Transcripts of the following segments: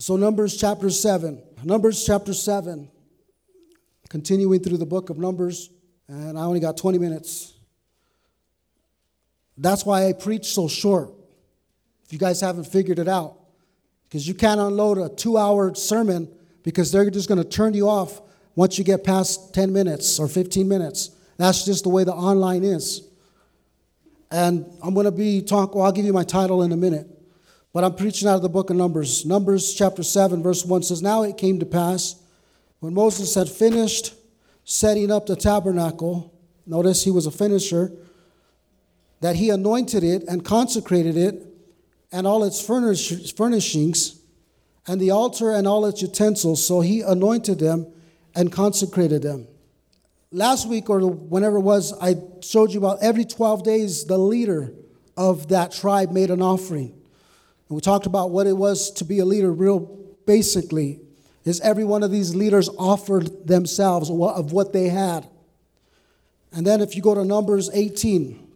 So, Numbers chapter 7. Numbers chapter 7. Continuing through the book of Numbers, and I only got 20 minutes. That's why I preach so short, if you guys haven't figured it out. Because you can't unload a two hour sermon because they're just going to turn you off once you get past 10 minutes or 15 minutes. That's just the way the online is. And I'm going to be talk. Well, I'll give you my title in a minute. But I'm preaching out of the book of Numbers. Numbers chapter 7, verse 1 says, Now it came to pass when Moses had finished setting up the tabernacle, notice he was a finisher, that he anointed it and consecrated it and all its furnish- furnishings and the altar and all its utensils. So he anointed them and consecrated them. Last week, or whenever it was, I showed you about every 12 days, the leader of that tribe made an offering. And we talked about what it was to be a leader, real basically, is every one of these leaders offered themselves of what they had. And then if you go to Numbers 18,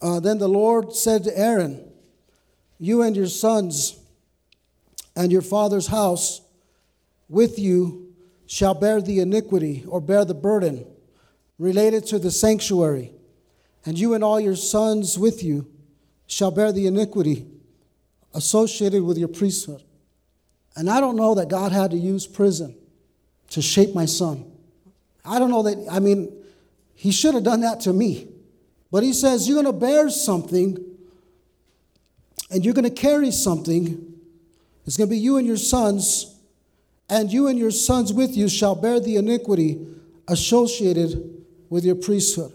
uh, then the Lord said to Aaron, You and your sons and your father's house with you shall bear the iniquity or bear the burden related to the sanctuary, and you and all your sons with you shall bear the iniquity associated with your priesthood. And I don't know that God had to use prison to shape my son. I don't know that, I mean, he should have done that to me. But he says, You're going to bear something and you're going to carry something. It's going to be you and your sons, and you and your sons with you shall bear the iniquity associated with your priesthood.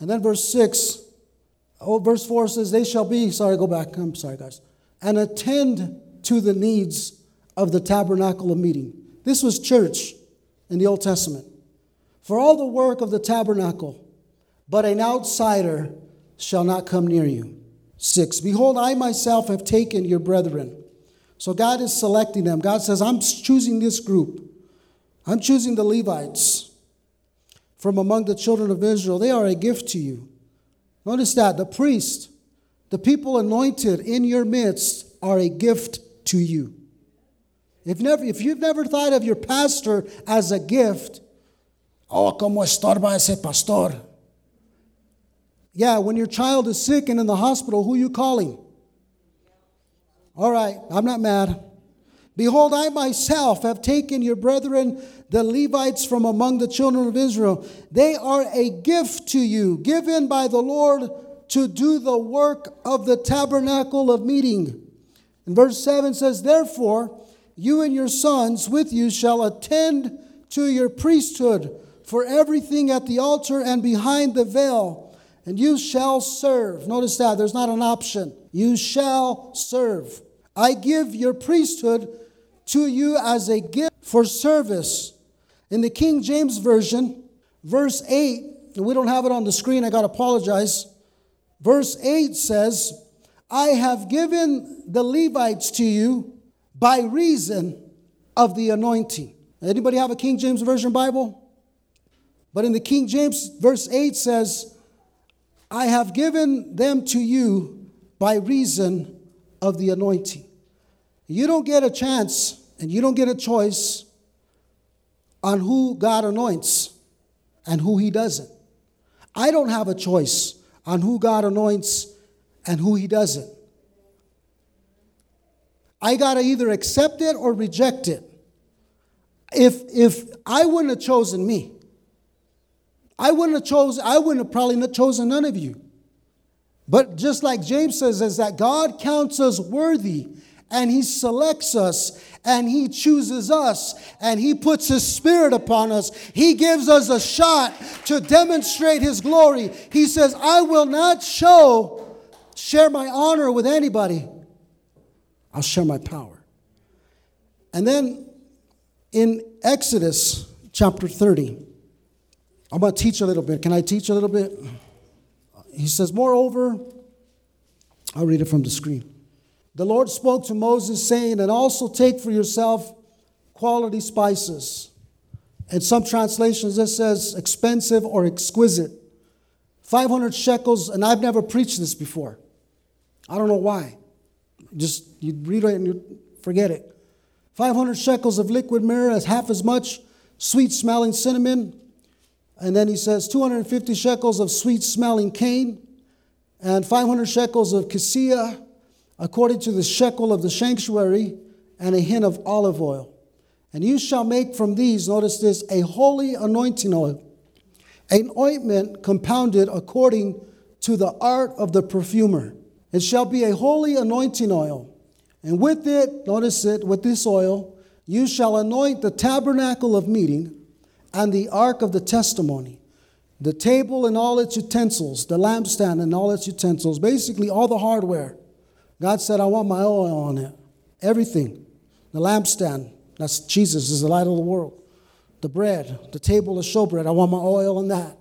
And then verse 6, oh, verse 4 says, They shall be, sorry, go back, I'm sorry, guys, and attend to the needs of the tabernacle of meeting. This was church in the Old Testament. For all the work of the tabernacle, but an outsider shall not come near you. Six, behold, I myself have taken your brethren. So God is selecting them. God says, I'm choosing this group. I'm choosing the Levites from among the children of Israel. They are a gift to you. Notice that the priest, the people anointed in your midst, are a gift to you. If, never, if you've never thought of your pastor as a gift, oh, como estorba ese pastor. Yeah, when your child is sick and in the hospital, who you calling? All right, I'm not mad. Behold, I myself have taken your brethren, the Levites from among the children of Israel. They are a gift to you, given by the Lord to do the work of the tabernacle of meeting. And verse 7 says, Therefore, you and your sons with you shall attend to your priesthood for everything at the altar and behind the veil and you shall serve. Notice that there's not an option. You shall serve. I give your priesthood to you as a gift for service. In the King James Version, verse 8, and we don't have it on the screen, I got to apologize. Verse 8 says, I have given the Levites to you by reason of the anointing. Anybody have a King James Version Bible? But in the King James, verse 8 says, I have given them to you by reason of the anointing. You don't get a chance and you don't get a choice on who God anoints and who He doesn't. I don't have a choice on who God anoints and who He doesn't. I got to either accept it or reject it. If, if I wouldn't have chosen me, I wouldn't have chosen, I wouldn't have probably not chosen none of you. But just like James says, is that God counts us worthy and he selects us and he chooses us and he puts his spirit upon us. He gives us a shot to demonstrate his glory. He says, I will not show, share my honor with anybody. I'll share my power. And then in Exodus chapter 30, I'm going to teach a little bit. Can I teach a little bit? He says, Moreover, I'll read it from the screen. The Lord spoke to Moses, saying, And also take for yourself quality spices. In some translations, it says expensive or exquisite. 500 shekels, and I've never preached this before. I don't know why. Just you read it and you forget it. 500 shekels of liquid myrrh, as half as much sweet smelling cinnamon. And then he says 250 shekels of sweet smelling cane, and 500 shekels of cassia, according to the shekel of the sanctuary, and a hin of olive oil. And you shall make from these, notice this, a holy anointing oil, an ointment compounded according to the art of the perfumer. It shall be a holy anointing oil. And with it, notice it, with this oil, you shall anoint the tabernacle of meeting and the ark of the testimony, the table and all its utensils, the lampstand and all its utensils, basically all the hardware. God said, I want my oil on it. Everything. The lampstand, that's Jesus, is the light of the world. The bread, the table of showbread, I want my oil on that.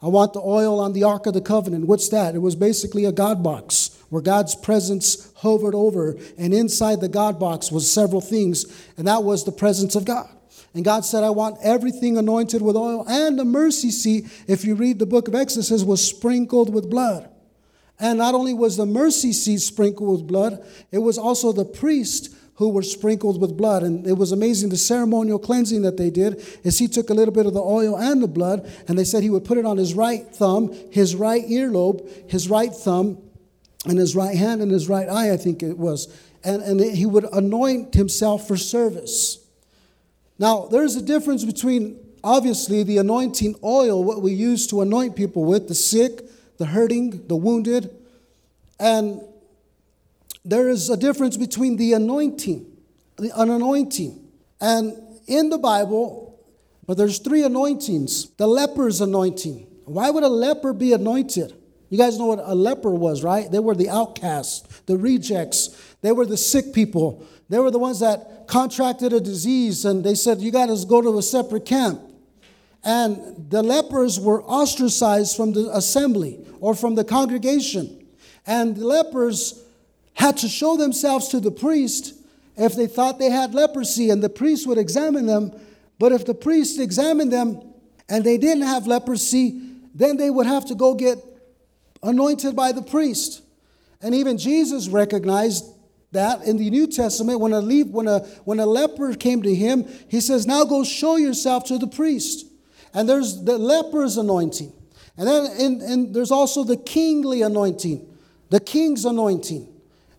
I want the oil on the Ark of the Covenant. What's that? It was basically a God box where God's presence hovered over, and inside the God box was several things, and that was the presence of God. And God said, I want everything anointed with oil. And the mercy seat, if you read the book of Exodus, was sprinkled with blood. And not only was the mercy seat sprinkled with blood, it was also the priest who were sprinkled with blood. And it was amazing the ceremonial cleansing that they did is he took a little bit of the oil and the blood, and they said he would put it on his right thumb, his right earlobe, his right thumb, and his right hand and his right eye, I think it was. And, and he would anoint himself for service. Now, there's a difference between obviously the anointing oil, what we use to anoint people with, the sick, the hurting, the wounded, and there is a difference between the anointing, the, an anointing. And in the Bible, but there's three anointings. The leper's anointing. Why would a leper be anointed? You guys know what a leper was, right? They were the outcasts, the rejects. They were the sick people. They were the ones that contracted a disease and they said, You got to go to a separate camp. And the lepers were ostracized from the assembly or from the congregation. And the lepers had to show themselves to the priest if they thought they had leprosy, and the priest would examine them. But if the priest examined them and they didn't have leprosy, then they would have to go get anointed by the priest. And even Jesus recognized that in the New Testament when a, when a, when a leper came to him, he says, Now go show yourself to the priest. And there's the leper's anointing. And then in, there's also the kingly anointing, the king's anointing.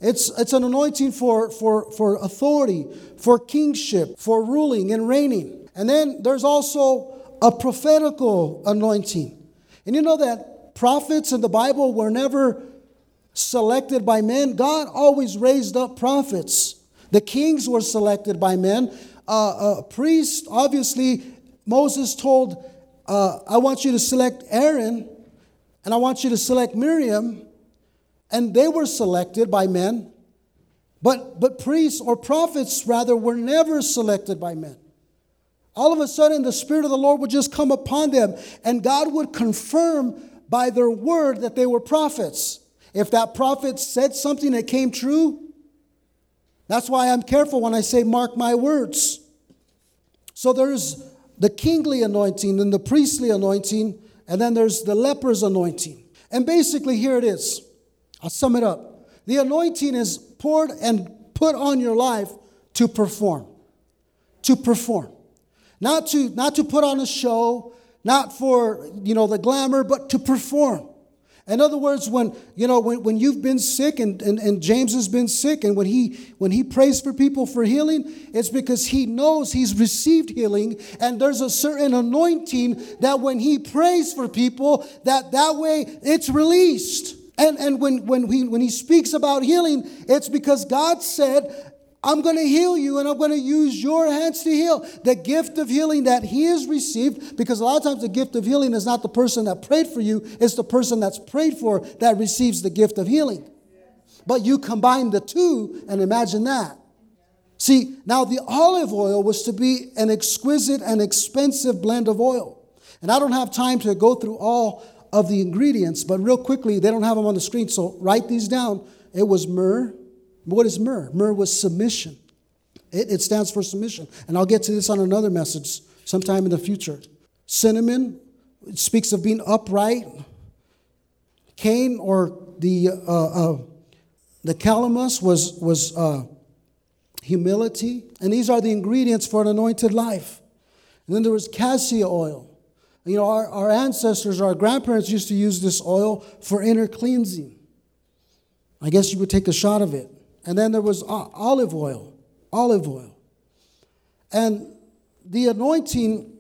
It's, it's an anointing for, for, for authority, for kingship, for ruling and reigning. And then there's also a prophetical anointing. And you know that prophets in the Bible were never selected by men. God always raised up prophets. The kings were selected by men. Uh, a priest, obviously, Moses told, uh, I want you to select Aaron and I want you to select Miriam. And they were selected by men. But, but priests or prophets, rather, were never selected by men. All of a sudden, the Spirit of the Lord would just come upon them, and God would confirm by their word that they were prophets. If that prophet said something that came true, that's why I'm careful when I say, mark my words. So there's the kingly anointing and the priestly anointing, and then there's the leper's anointing. And basically, here it is. I'll sum it up. The anointing is poured and put on your life to perform. To perform. Not to, not to put on a show, not for you know the glamour, but to perform. In other words, when you know when, when you've been sick and, and, and James has been sick, and when he when he prays for people for healing, it's because he knows he's received healing, and there's a certain anointing that when he prays for people, that that way it's released. And, and when, when, he, when he speaks about healing, it's because God said, I'm going to heal you and I'm going to use your hands to heal. The gift of healing that he has received, because a lot of times the gift of healing is not the person that prayed for you, it's the person that's prayed for that receives the gift of healing. But you combine the two and imagine that. See, now the olive oil was to be an exquisite and expensive blend of oil. And I don't have time to go through all of the ingredients, but real quickly, they don't have them on the screen, so write these down. It was myrrh, what is myrrh? Myrrh was submission. It, it stands for submission. And I'll get to this on another message sometime in the future. Cinnamon it speaks of being upright. Cane or the uh, uh, the calamus was was uh, humility. And these are the ingredients for an anointed life. And then there was cassia oil. You know, our, our ancestors, our grandparents used to use this oil for inner cleansing. I guess you would take a shot of it. And then there was olive oil, olive oil. And the anointing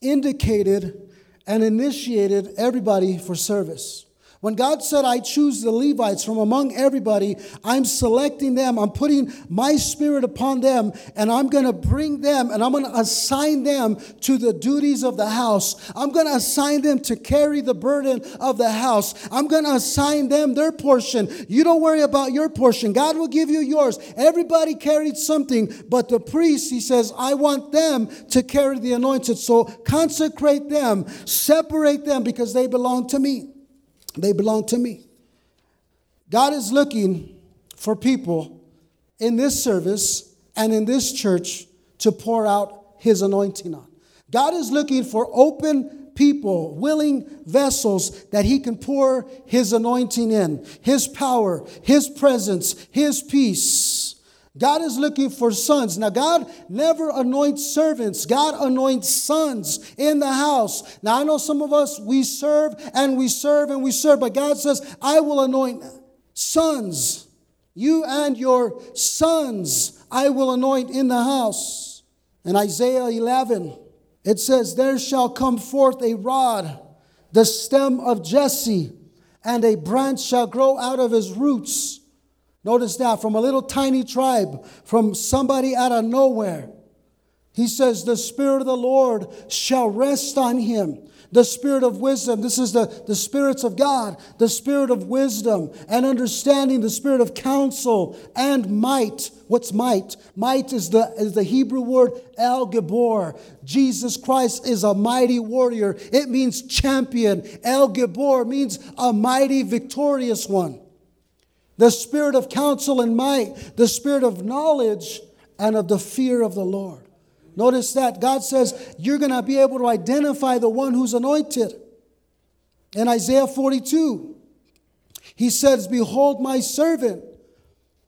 indicated and initiated everybody for service. When God said, I choose the Levites from among everybody, I'm selecting them, I'm putting my spirit upon them, and I'm going to bring them and I'm going to assign them to the duties of the house. I'm going to assign them to carry the burden of the house. I'm going to assign them their portion. You don't worry about your portion, God will give you yours. Everybody carried something, but the priest, he says, I want them to carry the anointed. So consecrate them, separate them because they belong to me. They belong to me. God is looking for people in this service and in this church to pour out his anointing on. God is looking for open people, willing vessels that he can pour his anointing in, his power, his presence, his peace. God is looking for sons. Now, God never anoints servants, God anoints sons in the house. Now, I know some of us, we serve and we serve and we serve, but God says, I will anoint sons. You and your sons I will anoint in the house. In Isaiah 11, it says, There shall come forth a rod, the stem of Jesse, and a branch shall grow out of his roots Notice that from a little tiny tribe, from somebody out of nowhere. He says, The Spirit of the Lord shall rest on him. The Spirit of wisdom, this is the, the spirits of God, the Spirit of wisdom and understanding, the Spirit of counsel and might. What's might? Might is the, is the Hebrew word El Gibor. Jesus Christ is a mighty warrior. It means champion. El Gibor means a mighty, victorious one the spirit of counsel and might, the spirit of knowledge and of the fear of the Lord. Notice that God says you're going to be able to identify the one who's anointed. In Isaiah 42, he says, Behold my servant,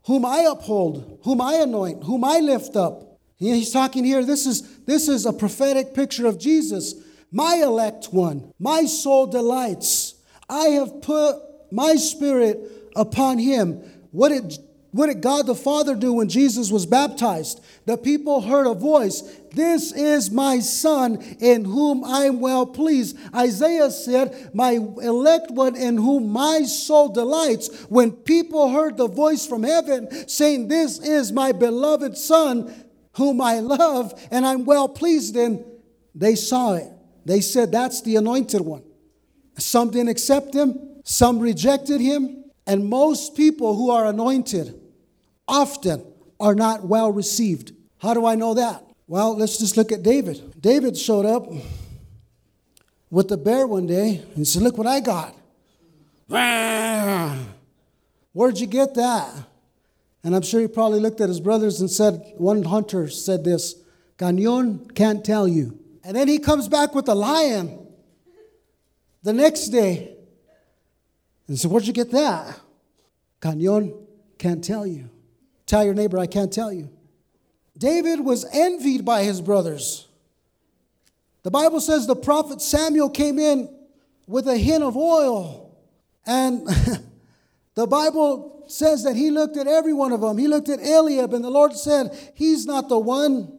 whom I uphold, whom I anoint, whom I lift up. He's talking here, this is, this is a prophetic picture of Jesus, my elect one. My soul delights. I have put my spirit upon him. What did, what did God the Father do when Jesus was baptized? The people heard a voice This is my Son in whom I am well pleased. Isaiah said, My elect one in whom my soul delights. When people heard the voice from heaven saying, This is my beloved Son whom I love and I'm well pleased in, they saw it. They said, That's the anointed one. Some didn't accept him, some rejected him. And most people who are anointed often are not well received. How do I know that? Well, let's just look at David. David showed up with the bear one day and said, Look what I got. Where'd you get that? And I'm sure he probably looked at his brothers and said, One hunter said this, Cañon can't tell you. And then he comes back with a lion the next day and said, Where'd you get that? Cañon can't tell you. Tell your neighbor, I can't tell you. David was envied by his brothers. The Bible says the prophet Samuel came in with a hin of oil. And the Bible says that he looked at every one of them. He looked at Eliab, and the Lord said, He's not the one.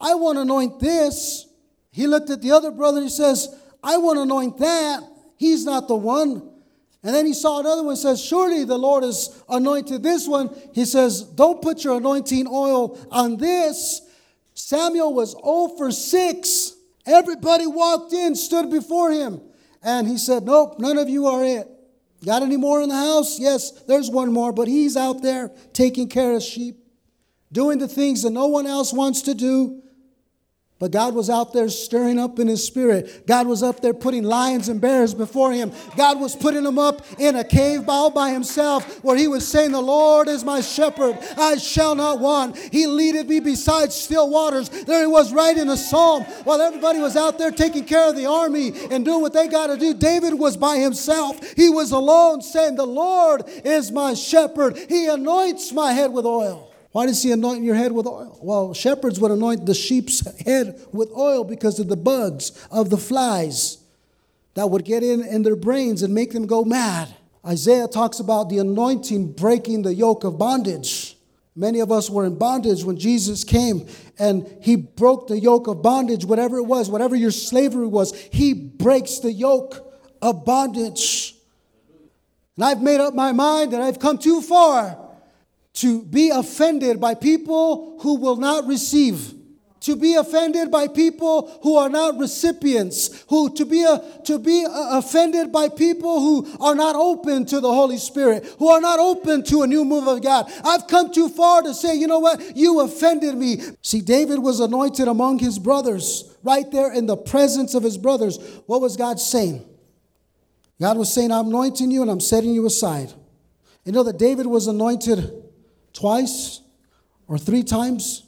I want to anoint this. He looked at the other brother, he says, I want to anoint that. He's not the one. And then he saw another one says, Surely the Lord has anointed this one. He says, Don't put your anointing oil on this. Samuel was 0 for 6. Everybody walked in, stood before him. And he said, Nope, none of you are it. Got any more in the house? Yes, there's one more, but he's out there taking care of sheep, doing the things that no one else wants to do. But God was out there stirring up in his spirit. God was up there putting lions and bears before him. God was putting him up in a cave all by himself where he was saying, The Lord is my shepherd, I shall not want. He leadeth me beside still waters. There he was writing a psalm while everybody was out there taking care of the army and doing what they got to do. David was by himself. He was alone saying, The Lord is my shepherd. He anoints my head with oil. Why does he anoint your head with oil? Well, shepherds would anoint the sheep's head with oil because of the bugs, of the flies that would get in in their brains and make them go mad. Isaiah talks about the anointing breaking the yoke of bondage. Many of us were in bondage when Jesus came and he broke the yoke of bondage, whatever it was, whatever your slavery was, he breaks the yoke of bondage. And I've made up my mind that I've come too far to be offended by people who will not receive to be offended by people who are not recipients, who to be a, to be a, offended by people who are not open to the Holy Spirit, who are not open to a new move of God. I've come too far to say, you know what, you offended me. See, David was anointed among his brothers, right there in the presence of his brothers. What was God saying? God was saying, I'm anointing you and I'm setting you aside. You know that David was anointed twice or three times?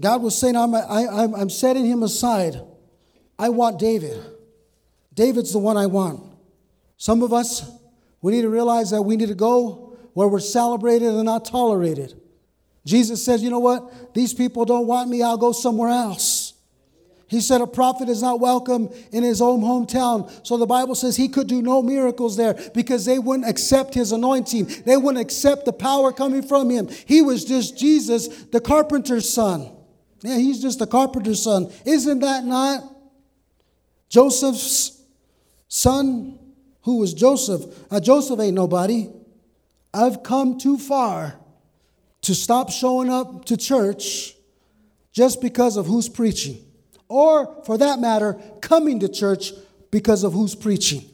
God was saying, I'm, I, I'm, I'm setting him aside. I want David. David's the one I want. Some of us, we need to realize that we need to go where we're celebrated and not tolerated. Jesus says, You know what? These people don't want me. I'll go somewhere else. He said a prophet is not welcome in his own hometown. So the Bible says he could do no miracles there because they wouldn't accept his anointing. They wouldn't accept the power coming from him. He was just Jesus, the carpenter's son. Yeah, he's just the carpenter's son. Isn't that not Joseph's son? Who was Joseph? Uh, Joseph ain't nobody. I've come too far to stop showing up to church just because of who's preaching. Or, for that matter, coming to church because of who's preaching.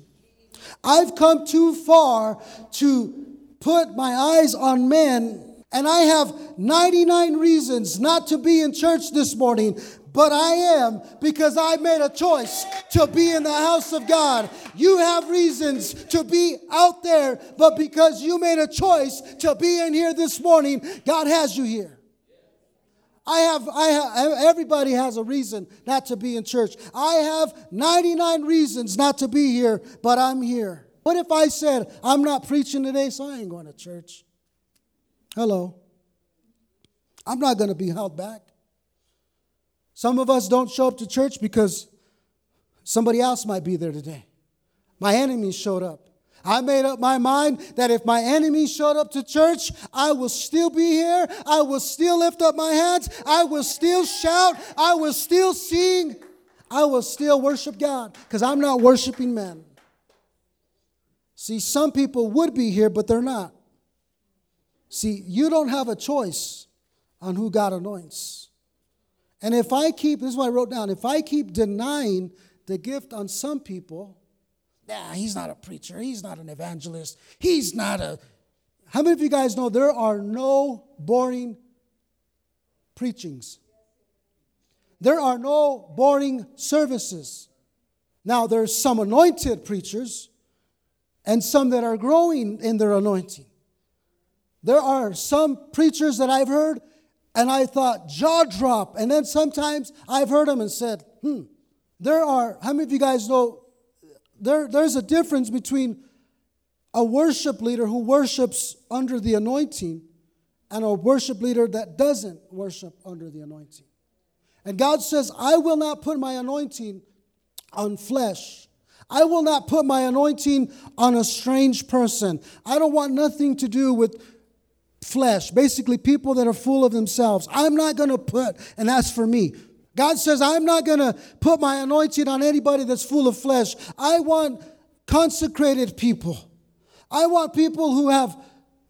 I've come too far to put my eyes on men and I have 99 reasons not to be in church this morning, but I am because I made a choice to be in the house of God. You have reasons to be out there, but because you made a choice to be in here this morning, God has you here. I have, I have, everybody has a reason not to be in church. I have 99 reasons not to be here, but I'm here. What if I said, I'm not preaching today, so I ain't going to church? Hello. I'm not going to be held back. Some of us don't show up to church because somebody else might be there today. My enemies showed up. I made up my mind that if my enemies showed up to church, I will still be here. I will still lift up my hands. I will still shout. I will still sing. I will still worship God because I'm not worshiping men. See, some people would be here, but they're not. See, you don't have a choice on who God anoints. And if I keep, this is what I wrote down, if I keep denying the gift on some people, nah, he's not a preacher, he's not an evangelist, he's not a. How many of you guys know there are no boring preachings? There are no boring services. Now, there's some anointed preachers and some that are growing in their anointing. There are some preachers that I've heard and I thought, jaw drop. And then sometimes I've heard them and said, hmm, there are, how many of you guys know there, there's a difference between a worship leader who worships under the anointing and a worship leader that doesn't worship under the anointing. And God says, I will not put my anointing on flesh. I will not put my anointing on a strange person. I don't want nothing to do with flesh, basically people that are full of themselves. I'm not going to put, and that's for me. God says, I'm not going to put my anointing on anybody that's full of flesh. I want consecrated people. I want people who have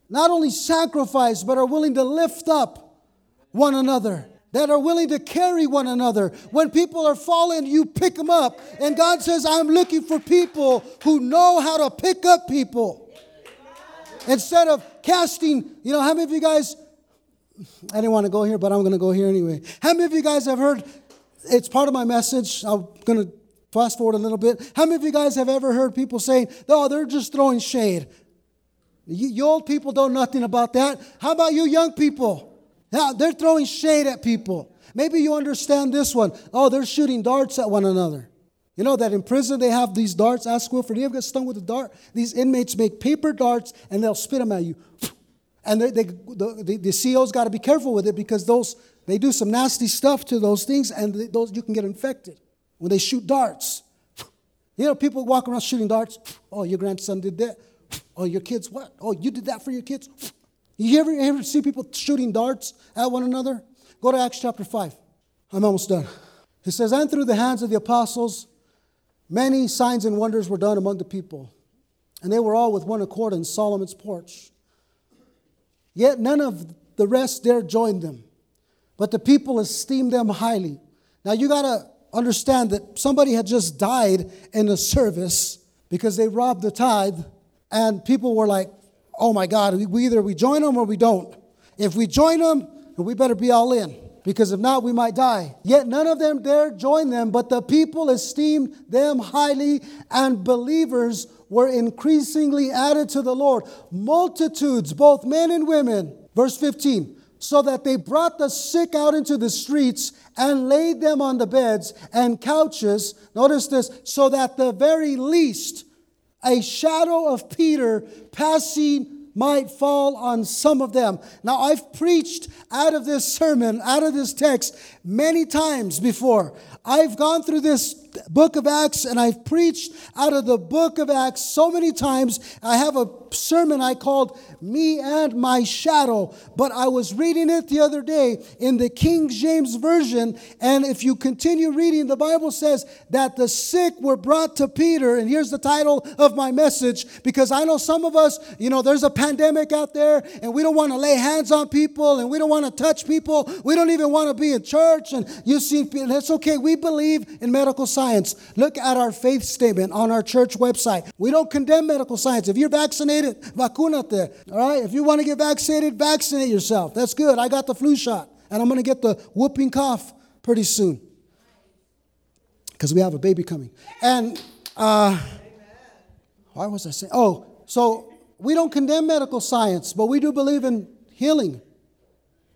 not only sacrificed, but are willing to lift up one another, that are willing to carry one another. When people are falling, you pick them up. And God says, I'm looking for people who know how to pick up people. Instead of casting, you know, how many of you guys, I didn't want to go here, but I'm going to go here anyway. How many of you guys have heard, it's part of my message, I'm going to fast forward a little bit. How many of you guys have ever heard people saying, oh, they're just throwing shade? You, you old people don't nothing about that. How about you young people? Yeah, they're throwing shade at people. Maybe you understand this one. Oh, they're shooting darts at one another. You know that in prison they have these darts. Ask Wilfred, do you ever get stung with a dart? These inmates make paper darts and they'll spit them at you. And they, they, the, the, the CEO's got to be careful with it because those, they do some nasty stuff to those things and those, you can get infected when they shoot darts. You know, people walk around shooting darts. Oh, your grandson did that. Oh, your kids, what? Oh, you did that for your kids? You ever, ever see people shooting darts at one another? Go to Acts chapter 5. I'm almost done. It says, And through the hands of the apostles, many signs and wonders were done among the people. And they were all with one accord in Solomon's porch. Yet none of the rest dared join them, but the people esteemed them highly. Now you got to understand that somebody had just died in the service because they robbed the tithe, and people were like, oh my God, we either we join them or we don't. If we join them, we better be all in because if not, we might die. Yet none of them dared join them, but the people esteemed them highly, and believers were increasingly added to the Lord. Multitudes, both men and women. Verse 15 so that they brought the sick out into the streets and laid them on the beds and couches. Notice this, so that the very least a shadow of Peter passing might fall on some of them. Now, I've preached out of this sermon, out of this text, many times before. I've gone through this book of Acts and I've preached out of the book of Acts so many times. I have a sermon I called Me and My Shadow, but I was reading it the other day in the King James Version. And if you continue reading, the Bible says that the sick were brought to Peter. And here's the title of my message because I know some of us, you know, there's a pandemic out there and we don't want to lay hands on people and we don't want to touch people. We don't even want to be in church. And you see, and it's okay. We believe in medical science. Look at our faith statement on our church website. We don't condemn medical science. If you're vaccinated, vacunate. All right? If you want to get vaccinated, vaccinate yourself. That's good. I got the flu shot, and I'm going to get the whooping cough pretty soon because we have a baby coming. And uh, why was I saying? Oh, so we don't condemn medical science, but we do believe in healing.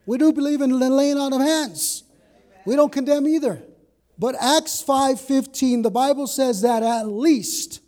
We do believe in laying on of hands. We don't condemn either. But Acts 5:15, the Bible says that at least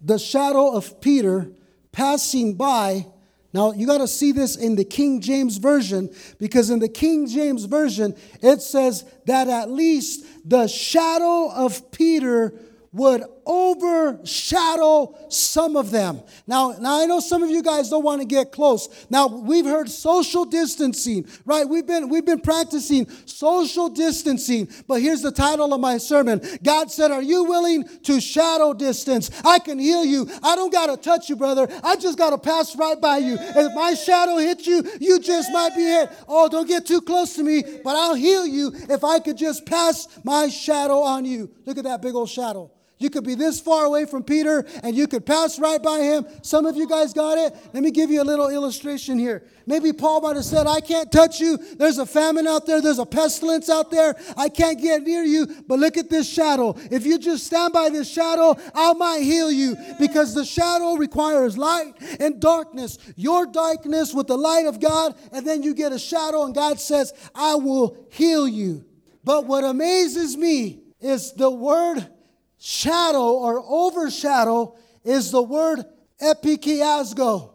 the shadow of Peter passing by. Now, you got to see this in the King James Version because in the King James Version, it says that at least the shadow of Peter would overshadow some of them. Now, now I know some of you guys don't want to get close. Now, we've heard social distancing, right? We've been we've been practicing social distancing. But here's the title of my sermon. God said, "Are you willing to shadow distance? I can heal you. I don't got to touch you, brother. I just got to pass right by you. If my shadow hits you, you just might be hit. Oh, don't get too close to me, but I'll heal you if I could just pass my shadow on you. Look at that big old shadow. You could be this far away from Peter and you could pass right by him. Some of you guys got it. Let me give you a little illustration here. Maybe Paul might have said, I can't touch you. There's a famine out there. There's a pestilence out there. I can't get near you. But look at this shadow. If you just stand by this shadow, I might heal you because the shadow requires light and darkness. Your darkness with the light of God, and then you get a shadow, and God says, I will heal you. But what amazes me is the word shadow or overshadow is the word epikiasgo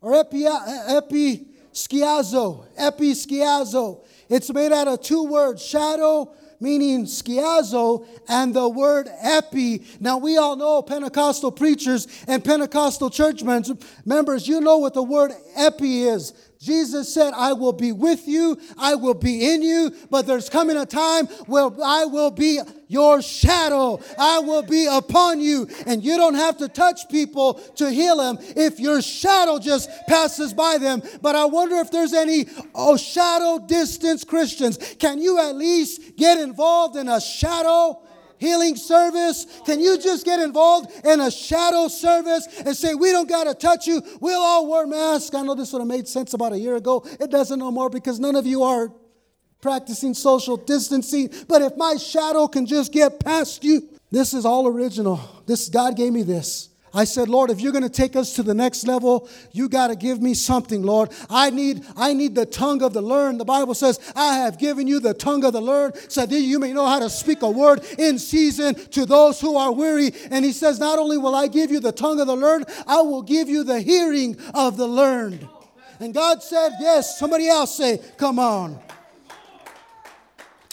or epi, episkiazo. Episkiazo. It's made out of two words, shadow meaning skiazo, and the word epi. Now, we all know Pentecostal preachers and Pentecostal church members, you know what the word epi is. Jesus said, I will be with you, I will be in you, but there's coming a time where I will be your shadow. I will be upon you, and you don't have to touch people to heal them if your shadow just passes by them. But I wonder if there's any oh, shadow distance Christians. Can you at least get involved in a shadow? Healing service? Can you just get involved in a shadow service and say, We don't got to touch you? We'll all wear masks. I know this would have made sense about a year ago. It doesn't no more because none of you are practicing social distancing. But if my shadow can just get past you, this is all original. This God gave me this. I said, Lord, if you're going to take us to the next level, you got to give me something, Lord. I need, I need the tongue of the learned. The Bible says, I have given you the tongue of the learned so that you may know how to speak a word in season to those who are weary. And he says, Not only will I give you the tongue of the learned, I will give you the hearing of the learned. And God said, Yes. Somebody else say, Come on.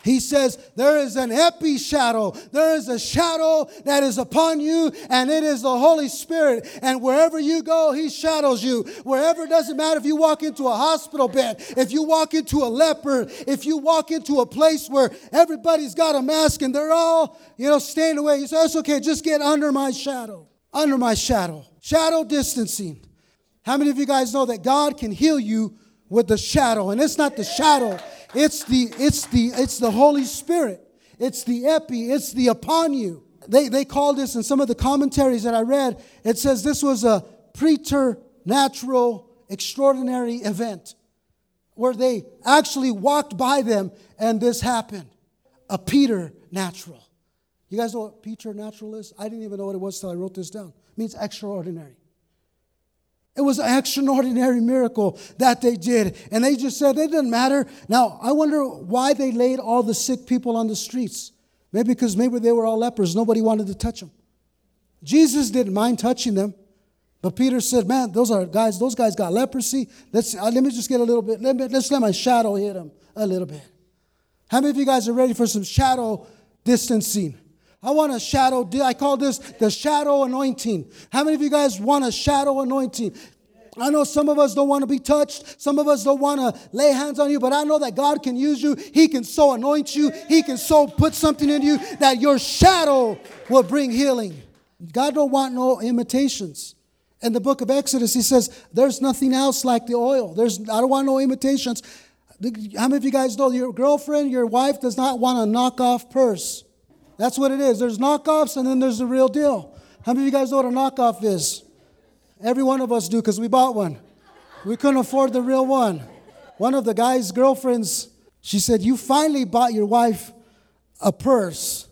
He says, There is an epi shadow. There is a shadow that is upon you, and it is the Holy Spirit. And wherever you go, He shadows you. Wherever, it doesn't matter if you walk into a hospital bed, if you walk into a leper, if you walk into a place where everybody's got a mask and they're all, you know, staying away. You say, That's okay, just get under my shadow. Under my shadow. Shadow distancing. How many of you guys know that God can heal you with the shadow? And it's not the shadow it's the, it's the, it's the Holy Spirit. It's the epi. It's the upon you. They, they call this in some of the commentaries that I read, it says this was a preternatural, extraordinary event where they actually walked by them and this happened. A Peter natural. You guys know what Peter natural is? I didn't even know what it was till I wrote this down. It means extraordinary. It was an extraordinary miracle that they did. And they just said it didn't matter. Now, I wonder why they laid all the sick people on the streets. Maybe because maybe they were all lepers. Nobody wanted to touch them. Jesus didn't mind touching them. But Peter said, Man, those are guys, those guys got leprosy. Let's, uh, let me just get a little bit, let me, let's let my shadow hit them a little bit. How many of you guys are ready for some shadow distancing? I want a shadow. I call this the shadow anointing. How many of you guys want a shadow anointing? I know some of us don't want to be touched. Some of us don't want to lay hands on you, but I know that God can use you. He can so anoint you. He can so put something in you that your shadow will bring healing. God don't want no imitations. In the book of Exodus, he says, There's nothing else like the oil. There's I don't want no imitations. How many of you guys know your girlfriend, your wife does not want a knockoff purse? That's what it is. There's knockoffs and then there's the real deal. How many of you guys know what a knockoff is? Every one of us do because we bought one. We couldn't afford the real one. One of the guy's girlfriends, she said, You finally bought your wife a purse,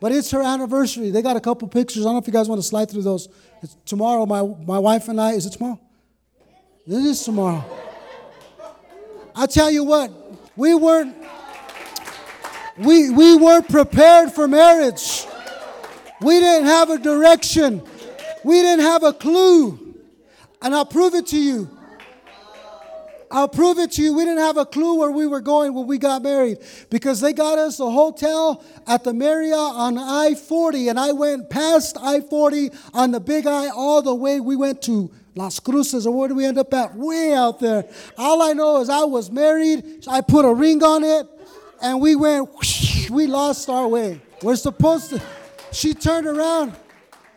but it's her anniversary. They got a couple pictures. I don't know if you guys want to slide through those. It's tomorrow, my, my wife and I, is it tomorrow? It is tomorrow. I tell you what, we weren't we, we weren't prepared for marriage. We didn't have a direction. We didn't have a clue. And I'll prove it to you. I'll prove it to you. We didn't have a clue where we were going when we got married because they got us a hotel at the Marriott on I 40. And I went past I 40 on the big I all the way. We went to Las Cruces, or where did we end up at? Way out there. All I know is I was married. I put a ring on it and we went, we lost our way. We're supposed to, she turned around.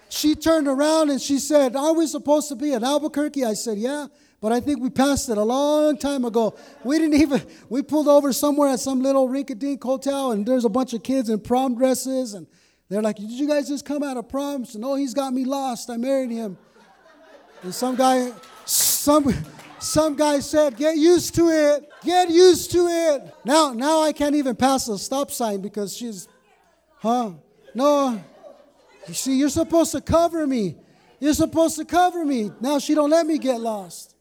She turned around and she said, Are we supposed to be in Albuquerque? I said, Yeah, but I think we passed it a long time ago. We didn't even, we pulled over somewhere at some little rinky dink hotel and there's a bunch of kids in prom dresses and they're like, Did you guys just come out of prom? So, no, he's got me lost. I married him. And some guy, some, some guy said, Get used to it. Get used to it. Now, now I can't even pass a stop sign because she's, huh? No. You see, you're supposed to cover me. You're supposed to cover me. Now she don't let me get lost.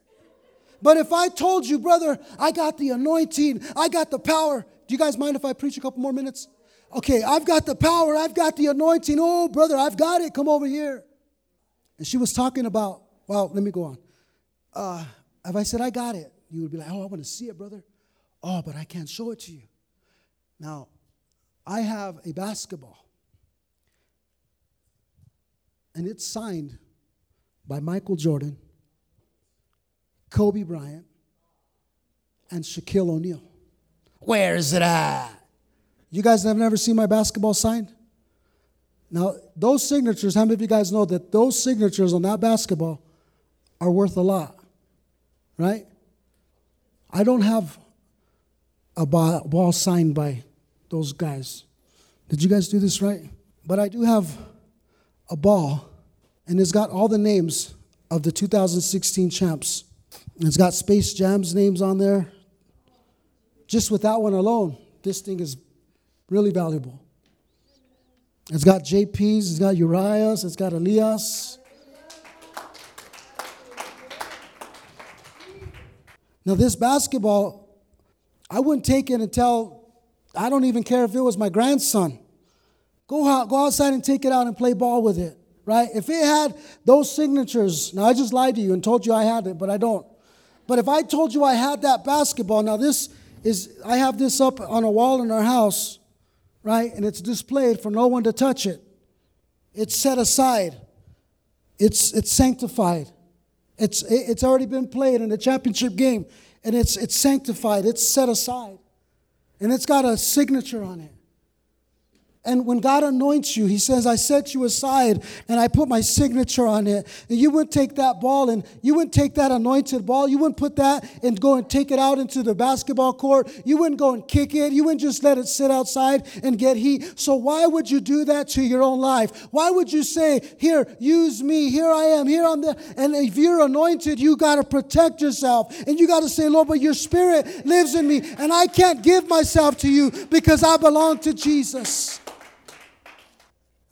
But if I told you, brother, I got the anointing, I got the power. Do you guys mind if I preach a couple more minutes? Okay, I've got the power, I've got the anointing. Oh, brother, I've got it. Come over here. And she was talking about, well, let me go on. Uh, if I said, I got it, you would be like, oh, I want to see it, brother. Oh, but I can't show it to you. Now, I have a basketball, and it's signed by Michael Jordan, Kobe Bryant, and Shaquille O'Neal. Where is it at? You guys have never seen my basketball signed? Now, those signatures, how many of you guys know that those signatures on that basketball are worth a lot? Right? I don't have a ball signed by those guys. Did you guys do this right? But I do have a ball, and it's got all the names of the 2016 champs. It's got Space Jam's names on there. Just with that one alone, this thing is really valuable. It's got JP's, it's got Uriah's, it's got Elias. Now, this basketball, I wouldn't take it tell, I don't even care if it was my grandson. Go out, go outside and take it out and play ball with it, right? If it had those signatures, now I just lied to you and told you I had it, but I don't. But if I told you I had that basketball, now this is, I have this up on a wall in our house, right? And it's displayed for no one to touch it. It's set aside, it's, it's sanctified. It's, it's already been played in a championship game, and it's, it's sanctified, it's set aside, and it's got a signature on it. And when God anoints you, He says, I set you aside and I put my signature on it. And you wouldn't take that ball and you wouldn't take that anointed ball. You wouldn't put that and go and take it out into the basketball court. You wouldn't go and kick it. You wouldn't just let it sit outside and get heat. So why would you do that to your own life? Why would you say, Here, use me. Here I am. Here I'm there. And if you're anointed, you got to protect yourself. And you got to say, Lord, but your spirit lives in me. And I can't give myself to you because I belong to Jesus.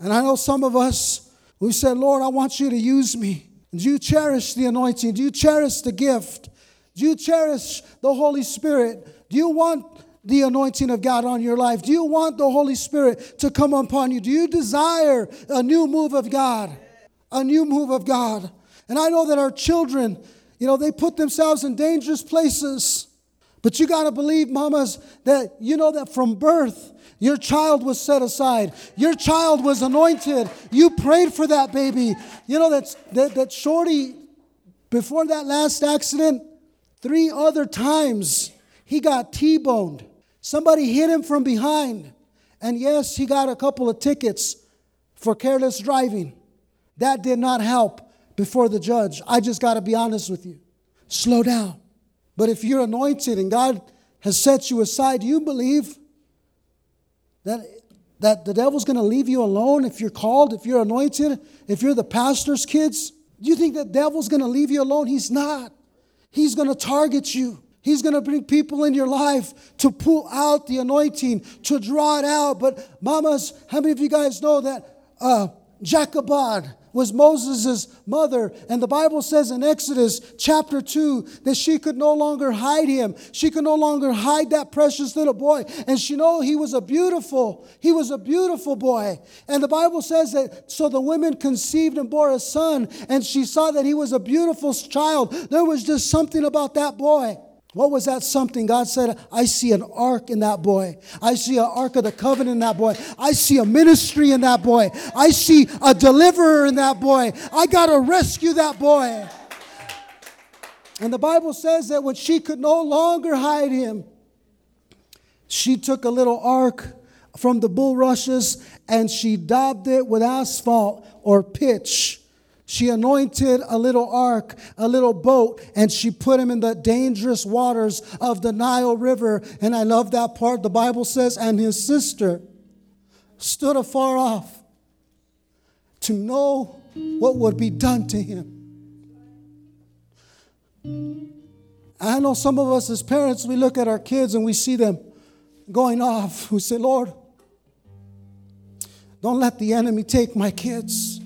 And I know some of us, we said, Lord, I want you to use me. Do you cherish the anointing? Do you cherish the gift? Do you cherish the Holy Spirit? Do you want the anointing of God on your life? Do you want the Holy Spirit to come upon you? Do you desire a new move of God? A new move of God. And I know that our children, you know, they put themselves in dangerous places. But you got to believe, mamas, that you know that from birth, your child was set aside. Your child was anointed. You prayed for that baby. You know that, that, that shorty, before that last accident, three other times he got T boned. Somebody hit him from behind. And yes, he got a couple of tickets for careless driving. That did not help before the judge. I just got to be honest with you. Slow down. But if you're anointed and God has set you aside, you believe that, that the devil's going to leave you alone if you're called, if you're anointed, if you're the pastor's kids? Do you think the devil's going to leave you alone? He's not. He's going to target you. He's going to bring people in your life to pull out the anointing, to draw it out. But, mamas, how many of you guys know that uh, Jochebed, was Moses' mother. And the Bible says in Exodus chapter 2 that she could no longer hide him. She could no longer hide that precious little boy. And she know he was a beautiful, he was a beautiful boy. And the Bible says that so the women conceived and bore a son, and she saw that he was a beautiful child. There was just something about that boy. What was that something? God said, I see an ark in that boy. I see an ark of the covenant in that boy. I see a ministry in that boy. I see a deliverer in that boy. I got to rescue that boy. And the Bible says that when she could no longer hide him, she took a little ark from the bulrushes and she daubed it with asphalt or pitch she anointed a little ark, a little boat, and she put him in the dangerous waters of the Nile River. And I love that part. The Bible says, and his sister stood afar off to know what would be done to him. I know some of us as parents, we look at our kids and we see them going off. We say, Lord, don't let the enemy take my kids.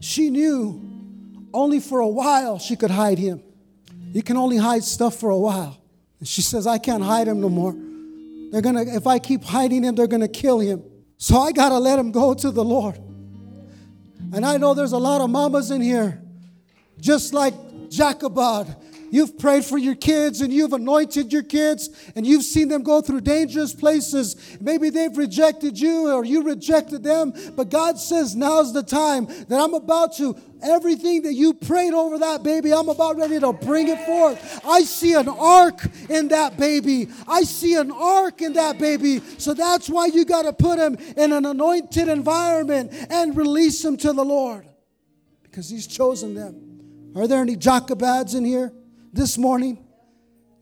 She knew only for a while she could hide him. You can only hide stuff for a while. And she says, I can't hide him no more. They're gonna, if I keep hiding him, they're gonna kill him. So I gotta let him go to the Lord. And I know there's a lot of mamas in here, just like Jochebed, You've prayed for your kids and you've anointed your kids and you've seen them go through dangerous places. Maybe they've rejected you or you rejected them, but God says now's the time that I'm about to everything that you prayed over that baby, I'm about ready to bring it forth. I see an ark in that baby. I see an ark in that baby. So that's why you got to put him in an anointed environment and release him to the Lord because he's chosen them. Are there any Jochebeds in here? This morning.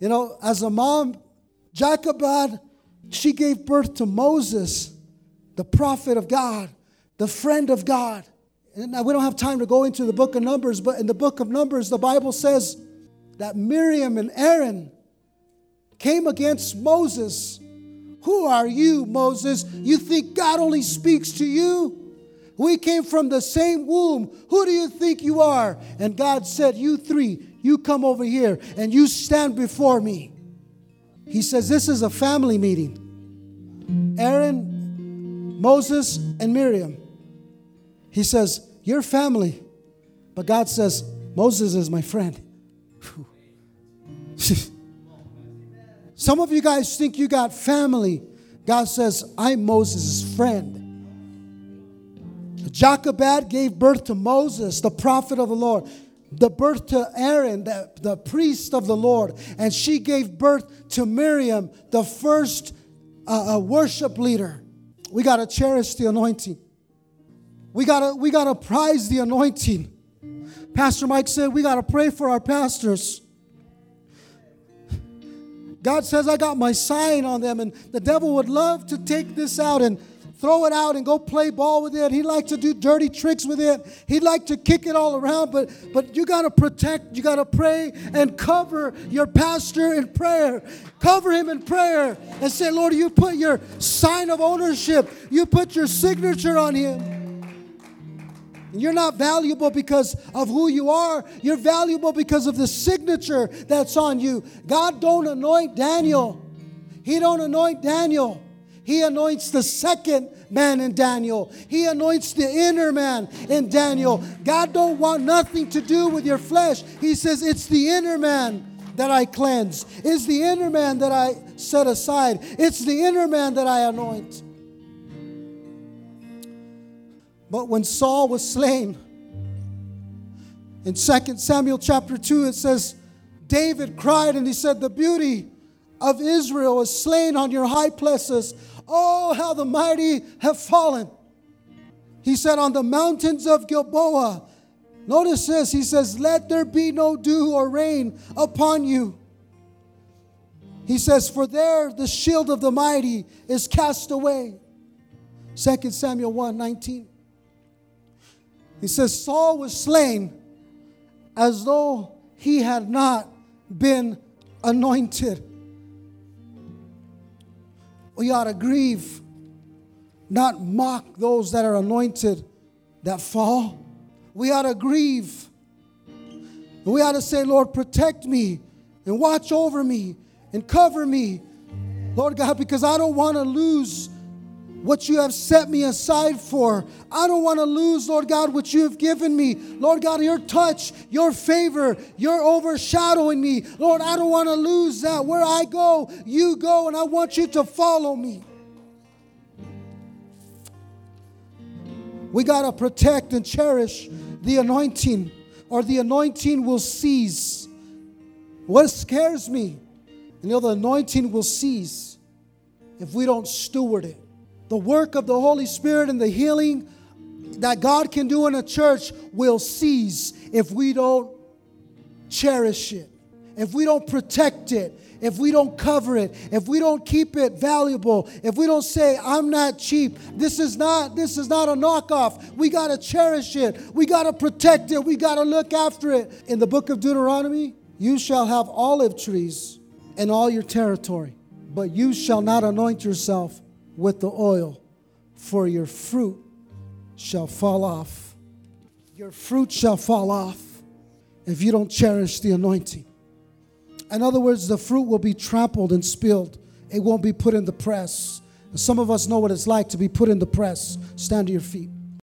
You know, as a mom, Jochebed, she gave birth to Moses, the prophet of God, the friend of God. And we don't have time to go into the book of Numbers, but in the book of Numbers, the Bible says that Miriam and Aaron came against Moses. Who are you, Moses? You think God only speaks to you? We came from the same womb. Who do you think you are? And God said, You three, you come over here and you stand before me. He says, This is a family meeting. Aaron, Moses, and Miriam. He says, You're family. But God says, Moses is my friend. Some of you guys think you got family. God says, I'm Moses' friend. Jochebed gave birth to Moses, the prophet of the Lord, the birth to Aaron, the, the priest of the Lord, and she gave birth to Miriam, the first uh, worship leader. We got to cherish the anointing. We got to we got to prize the anointing. Pastor Mike said we got to pray for our pastors. God says, I got my sign on them, and the devil would love to take this out and throw it out and go play ball with it. He'd like to do dirty tricks with it. He'd like to kick it all around, but but you got to protect, you got to pray and cover your pastor in prayer. Cover him in prayer and say, Lord, you put your sign of ownership, you put your signature on him. You're not valuable because of who you are. You're valuable because of the signature that's on you. God don't anoint Daniel. He don't anoint Daniel. He anoints the second man in Daniel. He anoints the inner man in Daniel. God don't want nothing to do with your flesh. He says it's the inner man that I cleanse. It's the inner man that I set aside. It's the inner man that I anoint. But when Saul was slain, in 2 Samuel chapter 2, it says, David cried and he said, The beauty of Israel is slain on your high places. Oh, how the mighty have fallen. He said, On the mountains of Gilboa, notice this, he says, Let there be no dew or rain upon you. He says, For there the shield of the mighty is cast away. 2 Samuel 1 19. He says, Saul was slain as though he had not been anointed. We ought to grieve, not mock those that are anointed that fall. We ought to grieve. We ought to say, Lord, protect me and watch over me and cover me, Lord God, because I don't want to lose what you have set me aside for. I don't want to lose, Lord God, what you have given me. Lord God, your touch, your favor, you're overshadowing me. Lord, I don't want to lose that. Where I go, you go, and I want you to follow me. We got to protect and cherish the anointing, or the anointing will cease. What scares me, you know, the anointing will cease if we don't steward it the work of the Holy Spirit and the healing that God can do in a church will cease if we don't cherish it, if we don't protect it, if we don't cover it, if we don't keep it valuable, if we don't say I'm not cheap, this is not this is not a knockoff. We got to cherish it. We got to protect it. We got to look after it. In the book of Deuteronomy, you shall have olive trees in all your territory, but you shall not anoint yourself with the oil, for your fruit shall fall off. Your fruit shall fall off if you don't cherish the anointing. In other words, the fruit will be trampled and spilled, it won't be put in the press. Some of us know what it's like to be put in the press. Stand to your feet.